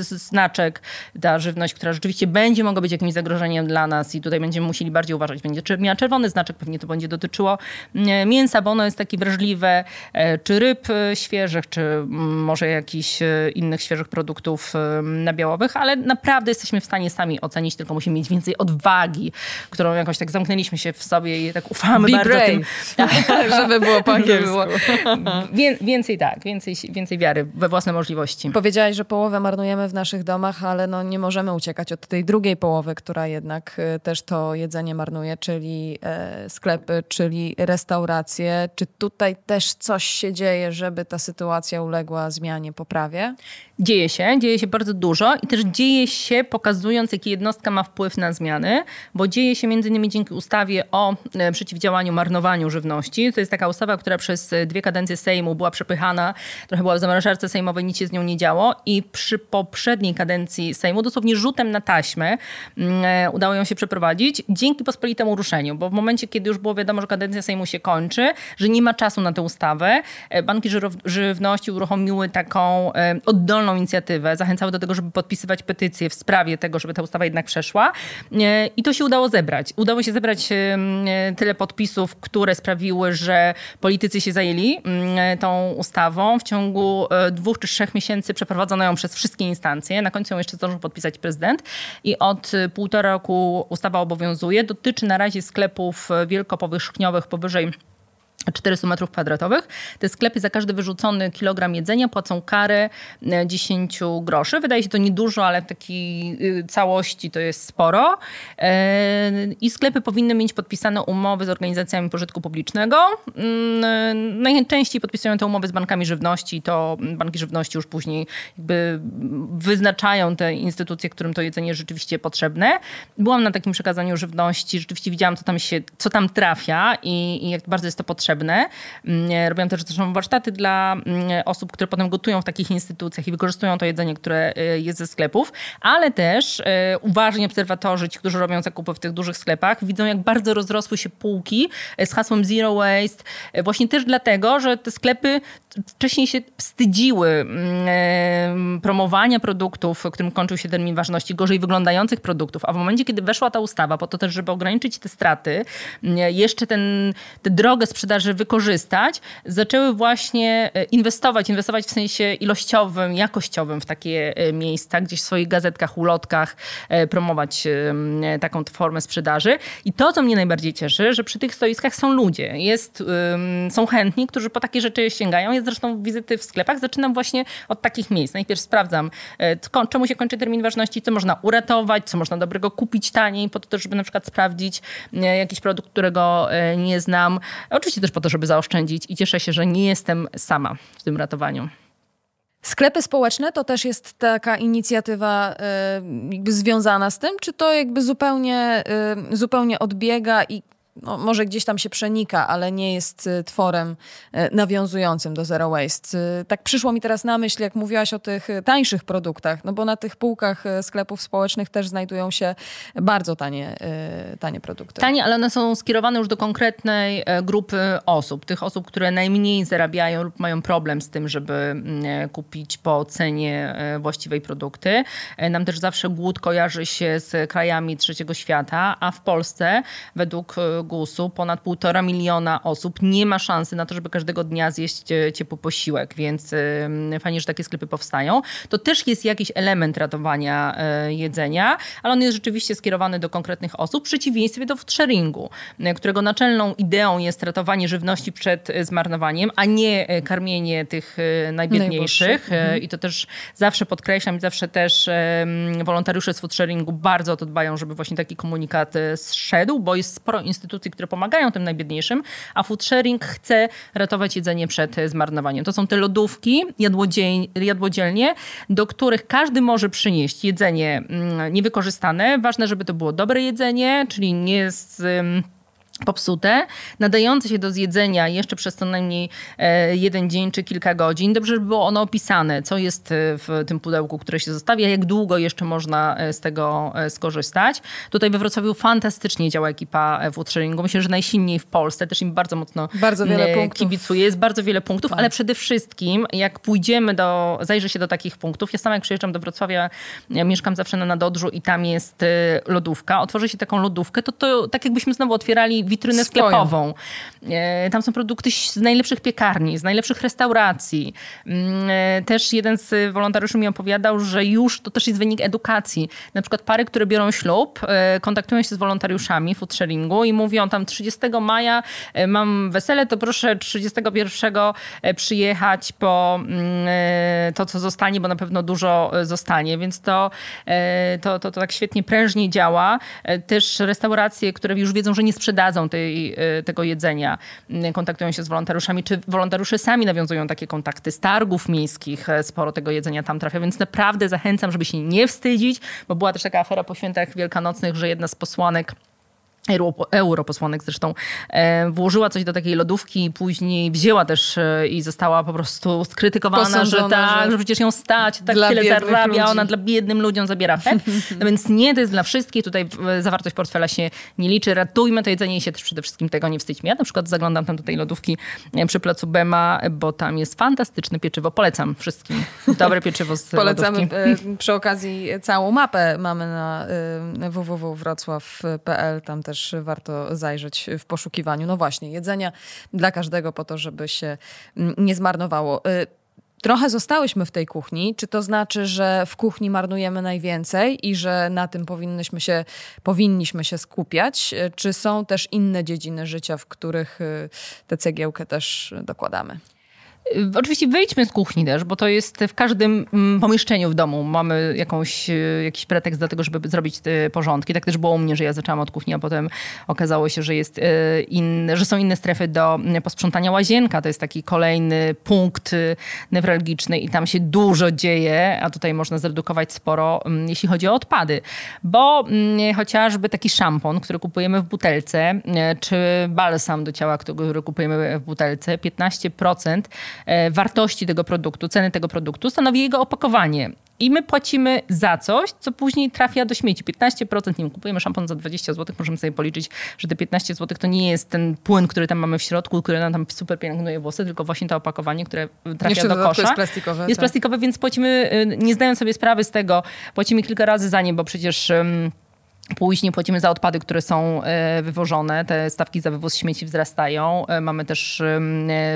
znaczek, ta żywność, która rzeczywiście będzie mogła być jakimś zagrożeniem dla nas i tutaj będziemy musieli bardziej uważać, będzie miała czerwony znaczek, pewnie to będzie dotyczyło mięsa, bo ono jest takie wrażliwe, czy ryb, świeżych, czy może jakichś e, innych świeżych produktów e, nabiałowych, ale naprawdę jesteśmy w stanie sami ocenić, tylko musimy mieć więcej odwagi, którą jakoś tak zamknęliśmy się w sobie i tak ufamy Be bardzo brave. tym. Żeby było po angielsku. Wię, więcej tak, więcej, więcej wiary we własne możliwości. Powiedziałaś, że połowę marnujemy w naszych domach, ale no nie możemy uciekać od tej drugiej połowy, która jednak e, też to jedzenie marnuje, czyli sklepy, czyli restauracje. Czy tutaj też coś się dzieje, żeby ta sytuacja uległa zmianie, poprawie? Dzieje się, dzieje się bardzo dużo i też dzieje się pokazując, jaki jednostka ma wpływ na zmiany, bo dzieje się między innymi dzięki ustawie o e, przeciwdziałaniu marnowaniu żywności. To jest taka ustawa, która przez dwie kadencje Sejmu była przepychana, trochę była w zamrażarce sejmowej, nic się z nią nie działo i przy poprzedniej kadencji Sejmu dosłownie rzutem na taśmę mm, e, udało ją się przeprowadzić dzięki pospolitemu ruszeniu, bo w momencie, kiedy już było wiadomo, że kadencja Sejmu się kończy, że nie ma czasu na tę ustawę, e, banki żywności uruchomiły taką oddolną inicjatywę, zachęcały do tego, żeby podpisywać petycje w sprawie tego, żeby ta ustawa jednak przeszła. E, I to się udało zebrać. Udało się zebrać e, tyle podpisów, które sprawiły, że politycy się zajęli mm, tą ustawą. W ciągu e, dwóch czy trzech miesięcy przeprowadzono ją przez wszystkie instancje. Na końcu ją jeszcze zdążył podpisać prezydent. I od półtora roku ustawa obowiązuje. Dotyczy na razie sklepów wielkopowierzchniowych powyżej 400 metrów kwadratowych. Te sklepy za każdy wyrzucony kilogram jedzenia płacą karę 10 e, groszy. Wydaje się to niedużo, ale w takiej y, całości to jest sporo. E, I sklepy powinny mieć podpisane umowy z organizacjami pożytku publicznego. Mm, najczęściej podpisują te umowy z bankami żywności. To banki żywności już później jakby wyznaczają te instytucje, którym to jedzenie jest rzeczywiście potrzebne. Byłam na takim przekazaniu żywności, rzeczywiście widziałam, co tam, się, co tam trafia i, i jak bardzo jest to potrzebne potrzebne. Mm, robią też zresztą warsztaty dla mm, osób, które potem gotują w takich instytucjach i wykorzystują to jedzenie, które y, jest ze sklepów, ale też uważni obserwatorzy, ci, którzy robią zakupy w tych dużych sklepach, widzą, jak bardzo rozrosły się półki z hasłem Zero Waste, właśnie też dlatego, że te sklepy wcześniej się wstydziły mm, promowania produktów, którym kończył się termin ważności, gorzej wyglądających produktów, a w momencie, kiedy weszła ta ustawa, po to też, żeby ograniczyć te straty, jeszcze ten, tę drogę sprzedaży sprzedaży wykorzystać, zaczęły właśnie inwestować, inwestować w sensie ilościowym, jakościowym w takie miejsca, gdzieś w swoich gazetkach, ulotkach promować taką formę sprzedaży. I to, co mnie najbardziej cieszy, że przy tych stoiskach są ludzie, jest, są chętni, którzy po takie rzeczy sięgają. Jest zresztą wizyty w sklepach. Zaczynam właśnie od takich miejsc. Najpierw sprawdzam, czemu się kończy termin ważności, co można uratować, co można dobrego kupić taniej, po to, żeby na przykład sprawdzić jakiś produkt, którego nie znam. Oczywiście też po to, żeby zaoszczędzić i cieszę się, że nie jestem sama w tym ratowaniu. Sklepy społeczne to też jest taka inicjatywa jakby związana z tym, czy to jakby zupełnie, zupełnie odbiega i no, może gdzieś tam się przenika, ale nie jest y, tworem y, nawiązującym do zero waste. Y, tak przyszło mi teraz na myśl, jak mówiłaś o tych tańszych produktach, no bo na tych półkach sklepów społecznych też znajdują się bardzo tanie, tanie produkty. Tanie, ale one są skierowane już do konkretnej e, grupy osób. Tych osób, które najmniej zarabiają lub mają problem z tym, żeby mm, e, kupić po cenie e, właściwej produkty. Nam też zawsze głód kojarzy się z krajami trzeciego świata, a w Polsce według GUS-u ponad półtora miliona osób nie ma szansy na to, żeby każdego dnia zjeść e, ciepły posiłek, więc fajnie, że takie sklepy powstają. To też jest jakiś element ratowania e, jedzenia, ale on jest rzeczywiście skierowany do konkretnych osób, w przeciwieństwie do foodsharingu, e, którego naczelną ideą jest ratowanie żywności przed zmarnowaniem, a nie karmienie tych najbiedniejszych. Mhm. I to też zawsze podkreślam i zawsze też wolontariusze z foodsharingu bardzo o to dbają, żeby właśnie taki komunikat zszedł, bo jest sporo instytucji, instytucji, które pomagają tym najbiedniejszym, a food sharing chce ratować jedzenie przed zmarnowaniem. To są te lodówki, jadłodzielnie, do których każdy może przynieść jedzenie mm, niewykorzystane. Ważne, żeby to było dobre jedzenie, czyli nie z popsute, nadające się do zjedzenia jeszcze przez co najmniej e, jeden dzień czy kilka godzin. Dobrze, żeby było ono opisane, co jest e, w tym pudełku, które się zostawia, jak długo jeszcze można e, z tego skorzystać. Tutaj we Wrocławiu fantastycznie działa ekipa food sharingu. Myślę, że najsilniej w Polsce, też im bardzo mocno bardzo wiele punktów. kibicuje. Jest bardzo wiele punktów, tak. ale przede wszystkim jak pójdziemy do, zajrzę się do takich punktów, ja sama jak przyjeżdżam do Wrocławia, ja mieszkam zawsze na Nadodrzu i tam jest lodówka, otworzę się taką lodówkę, to to tak jakbyśmy znowu otwierali witrynę Swoją. sklepową. E, tam są produkty z najlepszych piekarni, z najlepszych restauracji. Mm, e, też jeden z wolontariuszy mi opowiadał, że już to też jest wynik edukacji. Na przykład pary, które biorą ślub, e, kontaktują się z wolontariuszami food sharingu i mówią tam 30 maja mam wesele, to proszę 31 przyjechać po mm, to, co zostanie, bo na pewno dużo zostanie, więc to, to, to, to tak świetnie prężnie działa. Też restauracje, które już wiedzą, że nie sprzedadzą tej, e, tego jedzenia, kontaktują się z wolontariuszami, czy wolontariusze sami nawiązują takie kontakty? Z targów miejskich, e, sporo tego jedzenia tam trafia, więc naprawdę zachęcam, żeby się nie wstydzić, bo była też taka afera po świętach wielkanocnych, że jedna z posłanek europosłanek zresztą, e, włożyła coś do takiej lodówki i później wzięła też e, i została po prostu skrytykowana, że tak, że, że przecież ją stać, tak tyle zarabia, ludzi. ona dla biednym ludziom zabiera chleb. No więc nie, to jest dla wszystkich, tutaj e, zawartość portfela się nie liczy, ratujmy to jedzenie i się też przede wszystkim tego nie wstydźmy. Ja na przykład zaglądam tam do tej lodówki przy placu Bema, bo tam jest fantastyczne pieczywo, polecam wszystkim. Dobre pieczywo z Polecamy lodówki. przy okazji całą mapę mamy na www.wrocław.pl, tam też też warto zajrzeć w poszukiwaniu, no właśnie, jedzenia dla każdego po to, żeby się mm, nie zmarnowało. Y, trochę zostałyśmy w tej kuchni. Czy to znaczy, że w kuchni marnujemy najwięcej i że na tym powinnyśmy się, powinniśmy się skupiać? Y, czy są też inne dziedziny życia, w których y, tę cegiełkę też dokładamy? Y, oczywiście wyjdźmy z kuchni też, bo to jest w każdym mm, pomieszczeniu w domu. Mamy jakąś, y, jakiś pretekst do tego, żeby zrobić te porządki. Tak też było u mnie, że ja zaczęłam od kuchni, a potem okazało się, że, jest y, inne, że są inne strefy do mm, posprzątania łazienka. To jest taki kolejny punkt newralgiczny i tam się dużo dzieje, a tutaj można zredukować sporo, mm, jeśli chodzi o odpady. Bo chociażby taki szampon, który kupujemy w butelce, czy balsam do ciała, który kupujemy w butelce, 15% E, wartości tego produktu, ceny tego produktu, stanowi jego opakowanie. I my płacimy za coś, co później trafia do śmieci. 15%, nie wiem, kupujemy szampon za 20 zł, możemy sobie policzyć, że te 15 zł to nie jest ten płyn, który tam mamy w środku, który nam tam super pielęgnuje włosy, tylko właśnie to opakowanie, które trafia Jeszcze do kosza. jest plastikowe. Jest tak. plastikowe, więc płacimy, y, nie zdając sobie sprawy z tego, płacimy kilka razy za nie, bo przecież Później płacimy za odpady, które są e, wywożone. Te stawki za wywóz śmieci wzrastają. E, mamy też e,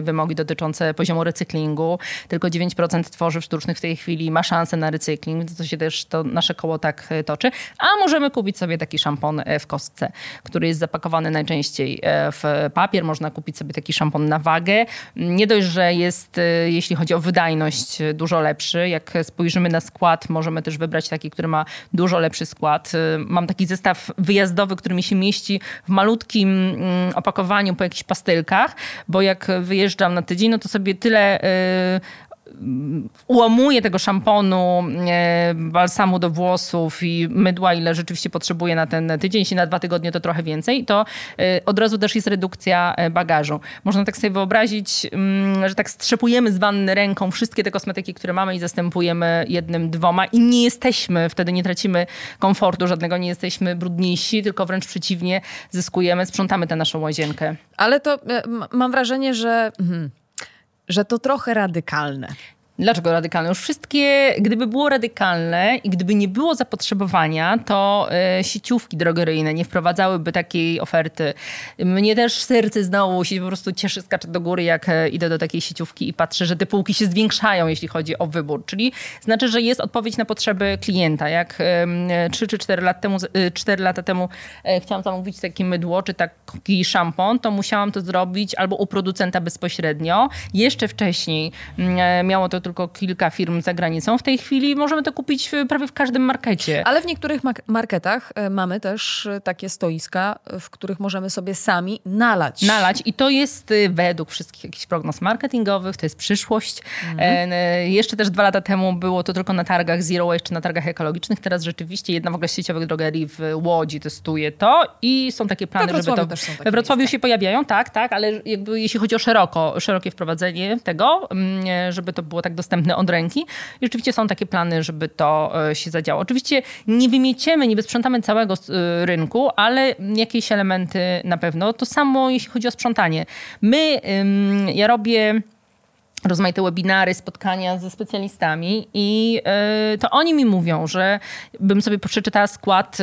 wymogi dotyczące poziomu recyklingu. Tylko 9% tworzyw sztucznych w tej chwili ma szansę na recykling, to się też to nasze koło tak toczy. A możemy kupić sobie taki szampon w kostce, który jest zapakowany najczęściej w papier. Można kupić sobie taki szampon na wagę. Nie dość, że jest, jeśli chodzi o wydajność, dużo lepszy. Jak spojrzymy na skład, możemy też wybrać taki, który ma dużo lepszy skład. Mam taki taki zestaw wyjazdowy, który mi się mieści w malutkim mm, opakowaniu po jakichś pastylkach, bo jak wyjeżdżam na tydzień, no to sobie tyle ułamuję tego szamponu, e, balsamu do włosów i mydła, ile rzeczywiście potrzebuję na ten tydzień, jeśli na dwa tygodnie to trochę więcej, to e, od razu też jest redukcja e, bagażu. Można tak sobie wyobrazić, mm, że tak strzepujemy z wanny ręką wszystkie te kosmetyki, które mamy i zastępujemy jednym, dwoma i nie jesteśmy, wtedy nie tracimy komfortu żadnego, nie jesteśmy brudniejsi, tylko wręcz przeciwnie, zyskujemy, sprzątamy tę naszą łazienkę. Ale to mam wrażenie, że... Hmm że to trochę radykalne. Dlaczego radykalne? Już wszystkie, gdyby było radykalne i gdyby nie było zapotrzebowania, to e, sieciówki drogeryjne nie wprowadzałyby takiej oferty. Mnie też serce znowu się po prostu cieszy, skacze do góry, jak e, idę do takiej sieciówki i patrzę, że te półki się zwiększają, jeśli chodzi o wybór. Czyli znaczy, że jest odpowiedź na potrzeby klienta. Jak 3 czy 4 lat temu, 4 lata temu e, chciałam zamówić takie mydło, czy taki szampon, to musiałam to zrobić albo u producenta bezpośrednio. Jeszcze wcześniej mm, miało to kilka firm za granicą. W tej chwili możemy to kupić prawie w każdym markecie. Ale w niektórych marketach e, mamy też e, takie stoiska, w których możemy sobie sami nalać. Nalać i to jest e, według wszystkich jakichś prognoz marketingowych, to jest przyszłość. Mhm. Jeszcze też dwa lata temu było to tylko na targach Zero Waste czy na targach ekologicznych. Teraz rzeczywiście jedna w ogóle z sieciowych drogerii w Łodzi testuje to i są takie plany, żeby to... Też są takie we Wrocławiu miejsca. się pojawiają, tak, tak, ale jakby jeśli chodzi o szeroko, szerokie wprowadzenie tego, mm, żeby to było tak dostępne od ręki. I rzeczywiście są takie plany, żeby to e, się zadziało. Oczywiście nie wymieciemy, nie wysprzątamy całego e, rynku, ale jakieś elementy na pewno. To samo jeśli chodzi o sprzątanie. My, ja robię rozmaite webinary, spotkania ze specjalistami i y, to oni mi mówią, że bym sobie przeczytała skład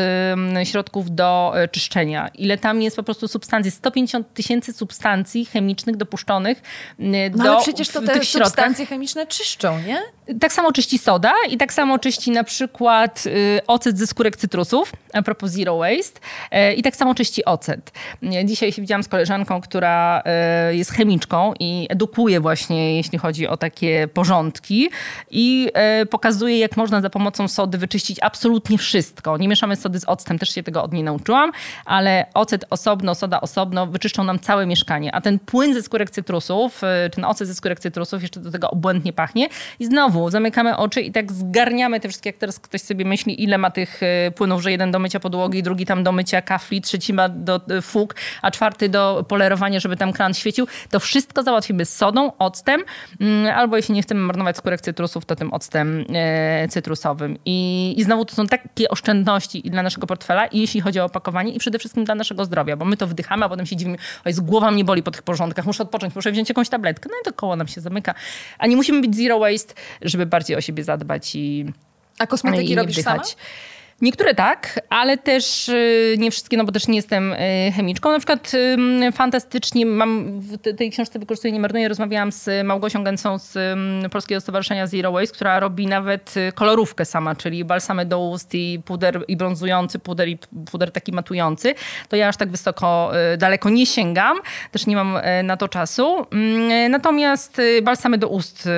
y, środków do y, czyszczenia. Ile tam jest po prostu substancji. 150 tysięcy substancji chemicznych dopuszczonych no, do ale przecież to te substancje chemiczne czyszczą, nie? Tak samo czyści soda i tak samo czyści na przykład ocet ze skórek cytrusów, a propos zero waste, i tak samo czyści ocet. Dzisiaj się widziałam z koleżanką, która jest chemiczką i edukuje właśnie, jeśli chodzi o takie porządki i e, pokazuje, jak można za pomocą sody wyczyścić absolutnie wszystko. Nie mieszamy sody z octem, też się tego od niej nauczyłam, ale ocet osobno, soda osobno wyczyszczą nam całe mieszkanie. A ten płyn ze skórek cytrusów, e, ten ocet ze skórek cytrusów jeszcze do tego obłędnie pachnie i znowu zamykamy oczy i tak zgarniamy te wszystkie, jak teraz ktoś sobie myśli, ile ma tych e, płynów, że jeden do mycia podłogi, drugi tam do mycia kafli, trzeci ma do fug, a czwarty do polerowania, żeby tam kran świecił. To wszystko załatwimy z sodą, octem, albo jeśli nie chcemy marnować skórek cytrusów, to tym octem e, cytrusowym. I, I znowu to są takie oszczędności i dla naszego portfela, i jeśli chodzi o opakowanie, i przede wszystkim dla naszego zdrowia, bo my to wdychamy, a potem się dziwimy, oj, z głowa mnie boli po tych porządkach, muszę odpocząć, muszę wziąć jakąś tabletkę, no i to koło nam się zamyka. A nie musimy być zero waste, żeby bardziej o siebie zadbać i A kosmetyki i robisz wdychać. sama? Niektóre tak, ale też y, nie wszystkie, no bo też nie jestem y, chemiczką. Na przykład fantastycznie mam, w tej książce wykorzystuję nie marnuję, rozmawiałam z Małgosią Gęcą z Polskiego Stowarzyszenia Zero Waste, która robi nawet y, kolorówkę sama, czyli balsamy do ust i puder i brązujący puder i puder taki matujący. To ja aż tak wysoko, daleko nie sięgam, też nie mam na to czasu. Mm, natomiast balsamy do ust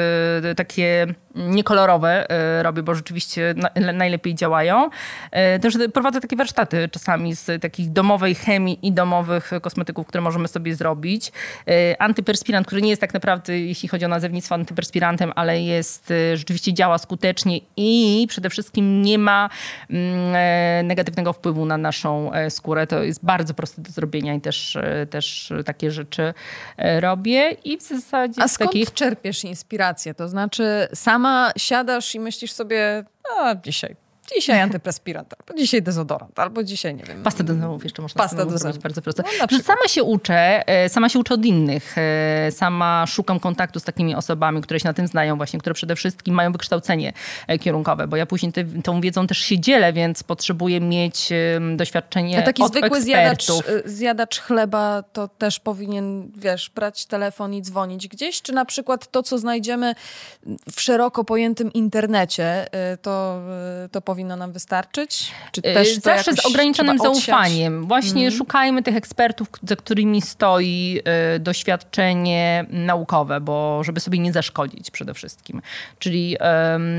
takie niekolorowe robię, bo rzeczywiście najlepiej działają. E, też prowadzę takie warsztaty czasami z takich domowej chemii i domowych kosmetyków, które możemy sobie zrobić. E, antyperspirant, który nie jest tak naprawdę, jeśli chodzi o nazewnictwo, antyperspirantem, ale jest, e, rzeczywiście działa skutecznie i przede wszystkim nie ma mm, negatywnego wpływu na naszą skórę. To jest bardzo proste do zrobienia i też, też takie rzeczy robię. I w zasadzie A skąd takich... czerpiesz inspirację? To znaczy sama siadasz i myślisz sobie, a dzisiaj Dzisiaj antyperspirant, albo dzisiaj dezodorant, albo dzisiaj, nie wiem. Pasta do zębów jeszcze można Pasta do zębów. bardzo prosto. No, sama się uczę, e, sama się uczę od innych. E, sama szukam kontaktu z takimi osobami, które się na tym znają właśnie, które przede wszystkim mają wykształcenie e, kierunkowe, bo ja później te, tą wiedzą też się dzielę, więc potrzebuję mieć doświadczenie A taki od zwykły zjadacz, ekspertów. zjadacz chleba to też powinien, wiesz, brać telefon i dzwonić gdzieś? Czy na przykład to, co znajdziemy w szeroko pojętym internecie, to, to powinno nam wystarczyć? Czy też to Zawsze z ograniczonym zaufaniem. Właśnie Mhm. szukajmy tych ekspertów, za którymi stoi y, doświadczenie naukowe, bo żeby sobie nie zaszkodzić przede wszystkim. Czyli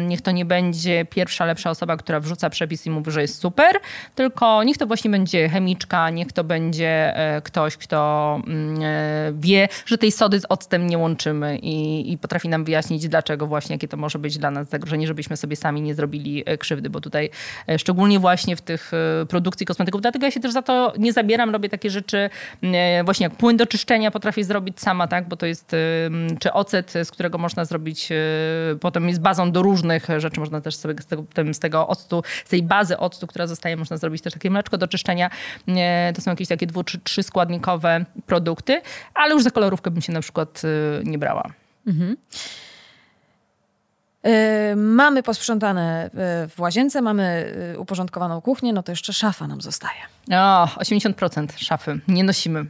niech to nie będzie pierwsza, lepsza osoba, która wrzuca przepis i mówi, że jest super, tylko niech to właśnie będzie chemiczka, niech to będzie y, ktoś, kto y, wie, że tej sody z octem nie łączymy i, i potrafi nam wyjaśnić, dlaczego właśnie, jakie to może być dla nas zagrożenie, żebyśmy sobie sami nie zrobili y, krzywdy, bo tutaj y, szczególnie właśnie w tych y, produkcji kosmetyków, dlatego ja się też za to nie zabieram, robię takie rzeczy e, właśnie jak płyn do czyszczenia potrafię zrobić sama, tak, bo to jest, e, czy ocet, z którego można zrobić, e, potem jest bazą do różnych rzeczy, można też sobie z tego, z tego octu, z tej bazy octu, która zostaje, można zrobić też takie mleczko do czyszczenia. To są jakieś takie dwu czy trzy składnikowe produkty, ale już za kolorówkę bym się na przykład nie brała. Mhm. Mamy posprzątane w łazience, mamy uporządkowaną kuchnię, no to jeszcze szafa nam zostaje. O, 80% szafy nie nosimy,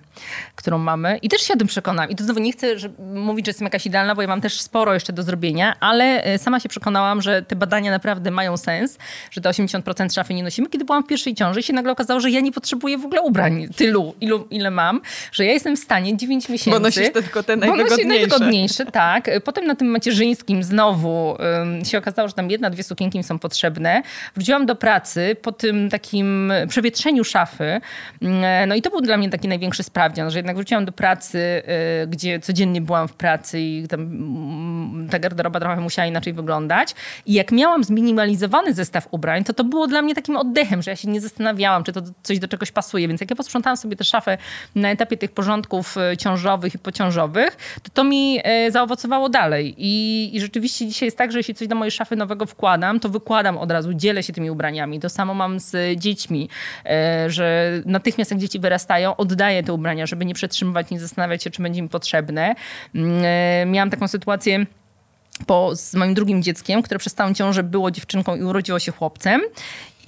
którą mamy. I też się o tym przekonałam. I to znowu nie chcę że, mówić, że jestem jakaś idealna, bo ja mam też sporo jeszcze do zrobienia, ale sama się przekonałam, że te badania naprawdę mają sens, że te 80% szafy nie nosimy. Kiedy byłam w pierwszej ciąży się nagle okazało, że ja nie potrzebuję w ogóle ubrań tylu, ilu, ile mam, że ja jestem w stanie 9 miesięcy... Bo nosisz tylko te najwygodniejsze. najwygodniejsze, tak. Potem na tym macierzyńskim znowu się okazało, że tam jedna, dwie sukienki mi są potrzebne. Wróciłam do pracy po tym takim przewietrzeniu szafy. Mm, no i to był dla mnie taki największy sprawdzian, że jednak wróciłam do pracy, y, gdzie codziennie byłam w pracy i tam mm, ta garderoba trochę musiała inaczej wyglądać. I jak miałam zminimalizowany zestaw ubrań, to to było dla mnie takim oddechem, że ja się nie zastanawiałam, czy to coś do czegoś pasuje. Więc jak ja posprzątałam sobie tę szafę na etapie tych porządków y, ciążowych i pociążowych, to to mi y, zaowocowało dalej. I, I rzeczywiście dzisiaj jest tak, że jeśli coś do mojej szafy nowego wkładam, to wykładam od razu, dzielę się tymi ubraniami. To samo mam z dziećmi, że natychmiast jak dzieci wyrastają, oddaję te ubrania, żeby nie przetrzymywać, nie zastanawiać się, czy będzie mi potrzebne. Mm, e, miałam taką sytuację po, z moim drugim dzieckiem, które przez całą ciążę było dziewczynką i urodziło się chłopcem.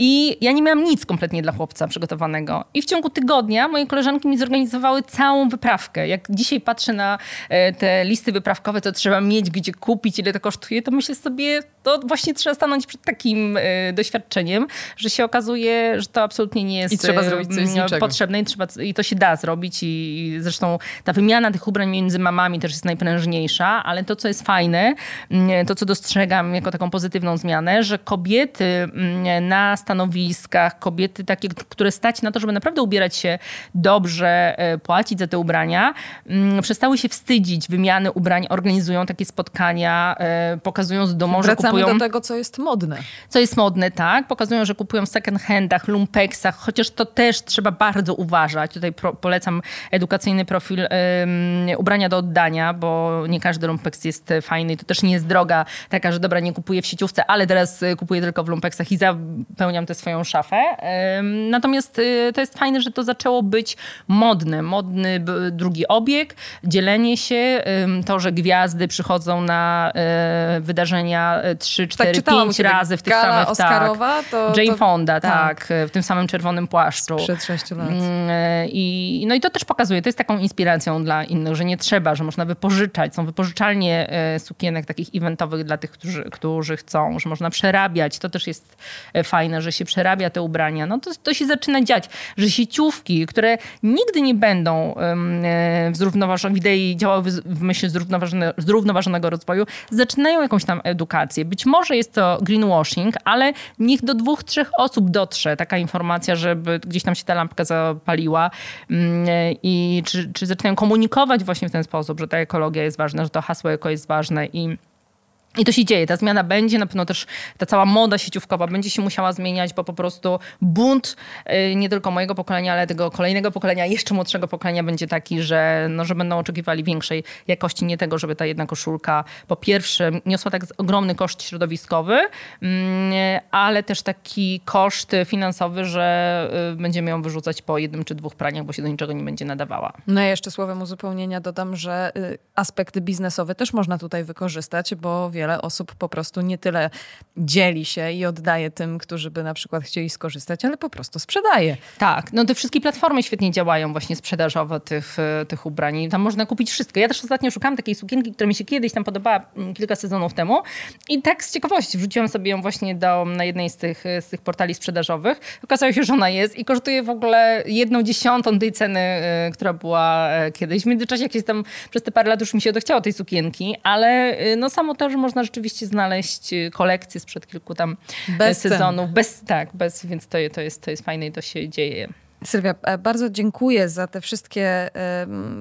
I ja nie miałam nic kompletnie dla chłopca przygotowanego. I w ciągu tygodnia moje koleżanki mi zorganizowały całą wyprawkę. Jak dzisiaj patrzę na e, te listy wyprawkowe, to trzeba mieć gdzie kupić, ile to kosztuje, to myślę sobie, to właśnie trzeba stanąć przed takim e, doświadczeniem, że się okazuje, że to absolutnie nie jest I trzeba zrobić coś z potrzebne i, trzeba, i to się da zrobić. I zresztą ta wymiana tych ubrań między mamami też jest najprężniejsza, ale to, co jest fajne, to, co dostrzegam jako taką pozytywną zmianę, że kobiety na stanowiskach, kobiety takie, które stać na to, żeby naprawdę ubierać się dobrze, e, płacić za te ubrania, mm, przestały się wstydzić wymiany ubrań, organizują takie spotkania, e, pokazują z domu, że kupują... do tego, co jest modne. Co jest modne, tak. Pokazują, że kupują w second handach, lumpeksach, chociaż to też trzeba bardzo uważać. Tutaj pro, polecam edukacyjny profil um, ubrania do oddania, bo nie każdy lumpeks jest fajny i to też nie jest droga taka, że dobra, nie kupuję w sieciówce, ale teraz e, kupuję tylko w lumpeksach i zapełniam tę swoją szafę. Natomiast y, to jest fajne, że to zaczęło być modne. Modny drugi obieg, dzielenie się, to, że gwiazdy przychodzą na e, wydarzenia 3, 4, tak, 5 razy w tych Gala samych... Oscarowa, tak, to, Jane to, Fonda, tak. tak. w tym samym czerwonym płaszczu. Przed 6 lat. Mm, e, I, no i to też pokazuje, to jest taką inspiracją dla innych, że nie trzeba, że można wypożyczać. Są wypożyczalnie e, sukienek takich eventowych dla tych, którzy, którzy chcą, że można przerabiać. To też jest fajne, że się przerabia te ubrania, no to, to się zaczyna dziać, że sieciówki, które nigdy nie będą w zrównoważonej, w idei działały w myśl zrównoważone, zrównoważonego rozwoju, zaczynają jakąś tam edukację. Być może jest to greenwashing, ale niech do dwóch, trzech osób dotrze taka informacja, żeby gdzieś tam się ta lampka zapaliła. Um, i czy, czy zaczynają komunikować właśnie w ten sposób, że ta ekologia jest ważna, że to hasło eko jest ważne i I to się dzieje, ta zmiana będzie, na pewno też ta cała moda sieciówkowa będzie się musiała zmieniać, bo po prostu bunt y, nie tylko mojego pokolenia, ale tego kolejnego pokolenia, jeszcze młodszego pokolenia będzie taki, że, no, że będą oczekiwali większej jakości, nie tego, żeby ta jedna koszulka po pierwsze niosła tak ogromny koszt środowiskowy, mm, ale też taki koszt finansowy, że y, będziemy ją wyrzucać po jednym czy dwóch praniach, bo się do niczego nie będzie nadawała. No i jeszcze słowem uzupełnienia dodam, że y, aspekt biznesowy też można tutaj wykorzystać, bo wiele osób po prostu nie tyle dzieli się i oddaje tym, którzy by na przykład chcieli skorzystać, ale po prostu sprzedaje. Tak, no te wszystkie platformy świetnie działają właśnie sprzedażowo tych, e, tych ubrań. Tam można kupić wszystko. Ja też ostatnio szukałam takiej sukienki, która mi się kiedyś tam podobała mm, kilka sezonów temu i tak z ciekawości wrzuciłam sobie ją właśnie do, na jednej z tych, z tych portali sprzedażowych. Okazało się, że ona jest i kosztuje w ogóle jedną dziesiątą tej ceny, e, która była e, kiedyś. W międzyczasie, jak tam przez te parę lat już mi się odechciało tej sukienki, ale no samo to, że można rzeczywiście znaleźć kolekcję sprzed kilku tam bez sezonów. Bez, tak, bez, więc to, to, jest, to jest fajne i to się dzieje. Sylwia, e, bardzo dziękuję za te wszystkie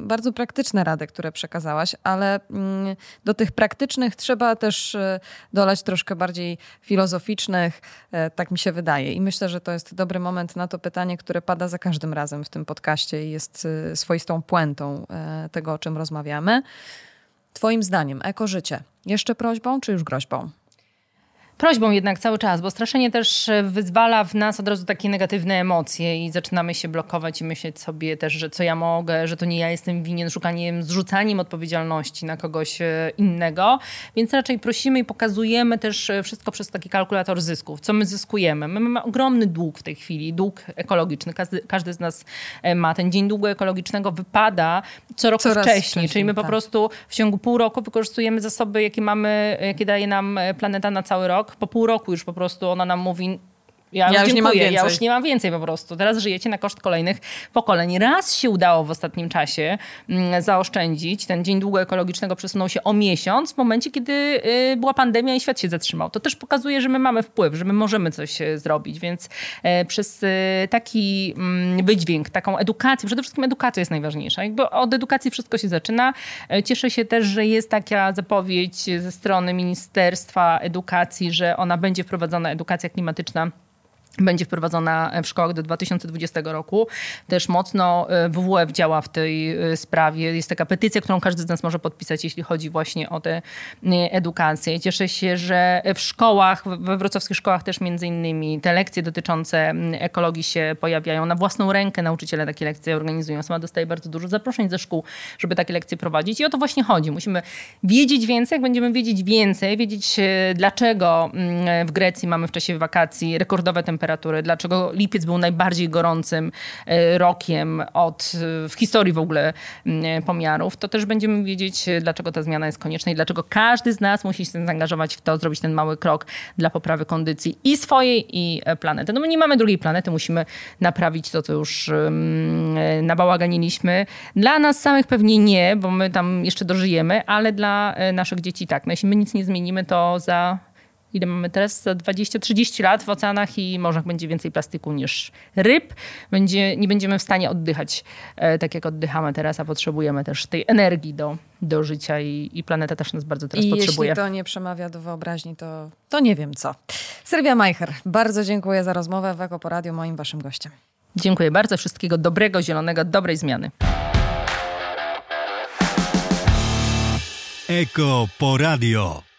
bardzo praktyczne rady, które przekazałaś, ale mm, do tych praktycznych trzeba też e, dolać troszkę bardziej filozoficznych, e, tak mi się wydaje. I myślę, że to jest dobry moment na to pytanie, które pada za każdym razem w tym podcaście i jest swoistą puentą tego, o czym rozmawiamy. Twoim zdaniem, ekożycie, jeszcze prośbą czy już groźbą? Prośbą jednak cały czas, bo straszenie też e, wyzwala w nas od razu takie negatywne emocje i zaczynamy się blokować i myśleć sobie też, że co ja mogę, że to nie ja jestem winien, szukaniem, zrzucaniem odpowiedzialności na kogoś e, innego. Więc raczej prosimy i pokazujemy też e, wszystko przez taki kalkulator zysków, co my zyskujemy. My mamy ogromny dług w tej chwili, dług ekologiczny. Każdy, każdy z nas ma. Ten dzień długu ekologicznego wypada co roku wcześniej, wcześniej, czyli my tak. po prostu w ciągu pół roku wykorzystujemy zasoby, jakie mamy, jakie daje nam planeta na cały rok po pół roku już po prostu ona nam mówi, ja, ja, już, dziękuję, ja już nie mam więcej po prostu. Teraz żyjecie na koszt kolejnych pokoleń. Raz się udało w ostatnim czasie mm, zaoszczędzić. Ten dzień długo ekologicznego przesunął się o miesiąc w momencie, kiedy y, była pandemia i świat się zatrzymał. To też pokazuje, że my mamy wpływ, że my możemy coś y, zrobić, więc y, przez taki mm, wydźwięk, taką edukację, przede wszystkim edukacja jest najważniejsza. Jakby od edukacji wszystko się zaczyna. Cieszę się też, że jest taka zapowiedź ze strony Ministerstwa Edukacji, że ona będzie wprowadzona edukacja klimatyczna będzie wprowadzona w szkołach do 2020 roku. Też mocno e, WWF działa w tej e, sprawie. Jest taka petycja, którą każdy z nas może podpisać, jeśli chodzi właśnie o tę e, edukację. Cieszę się, że w szkołach, we wrocławskich szkołach też między innymi te lekcje dotyczące ekologii się pojawiają. Na własną rękę nauczyciele takie lekcje organizują. Sama dostaję bardzo dużo zaproszeń ze szkół, żeby takie lekcje prowadzić i o to właśnie chodzi. Musimy wiedzieć więcej, jak będziemy wiedzieć więcej, wiedzieć dlaczego w Grecji mamy w czasie wakacji rekordowe temperatury temperatury, dlaczego lipiec był najbardziej gorącym e, rokiem od, w historii w ogóle mm, pomiarów, to też będziemy wiedzieć, dlaczego ta zmiana jest konieczna i dlaczego każdy z nas musi się zaangażować w to, zrobić ten mały krok dla poprawy kondycji i swojej, i e, planety. No my nie mamy drugiej planety, musimy naprawić to, co już e, nabałaganiliśmy. Dla nas samych pewnie nie, bo my tam jeszcze dożyjemy, ale dla naszych dzieci tak. No jeśli my nic nie zmienimy, to za ile mamy teraz, za 20-30 lat w oceanach i morzach będzie więcej plastiku niż ryb. Będzie, nie będziemy w stanie oddychać e, tak, jak oddychamy teraz, a potrzebujemy też tej energii do, do życia i, i planeta też nas bardzo teraz I potrzebuje. jeśli to nie przemawia do wyobraźni, to, to nie wiem co. Sylwia Majcher, bardzo dziękuję za rozmowę w Eko Poradiu, moim waszym gościem. Dziękuję bardzo. Wszystkiego dobrego, zielonego, dobrej zmiany. Eko Poradio.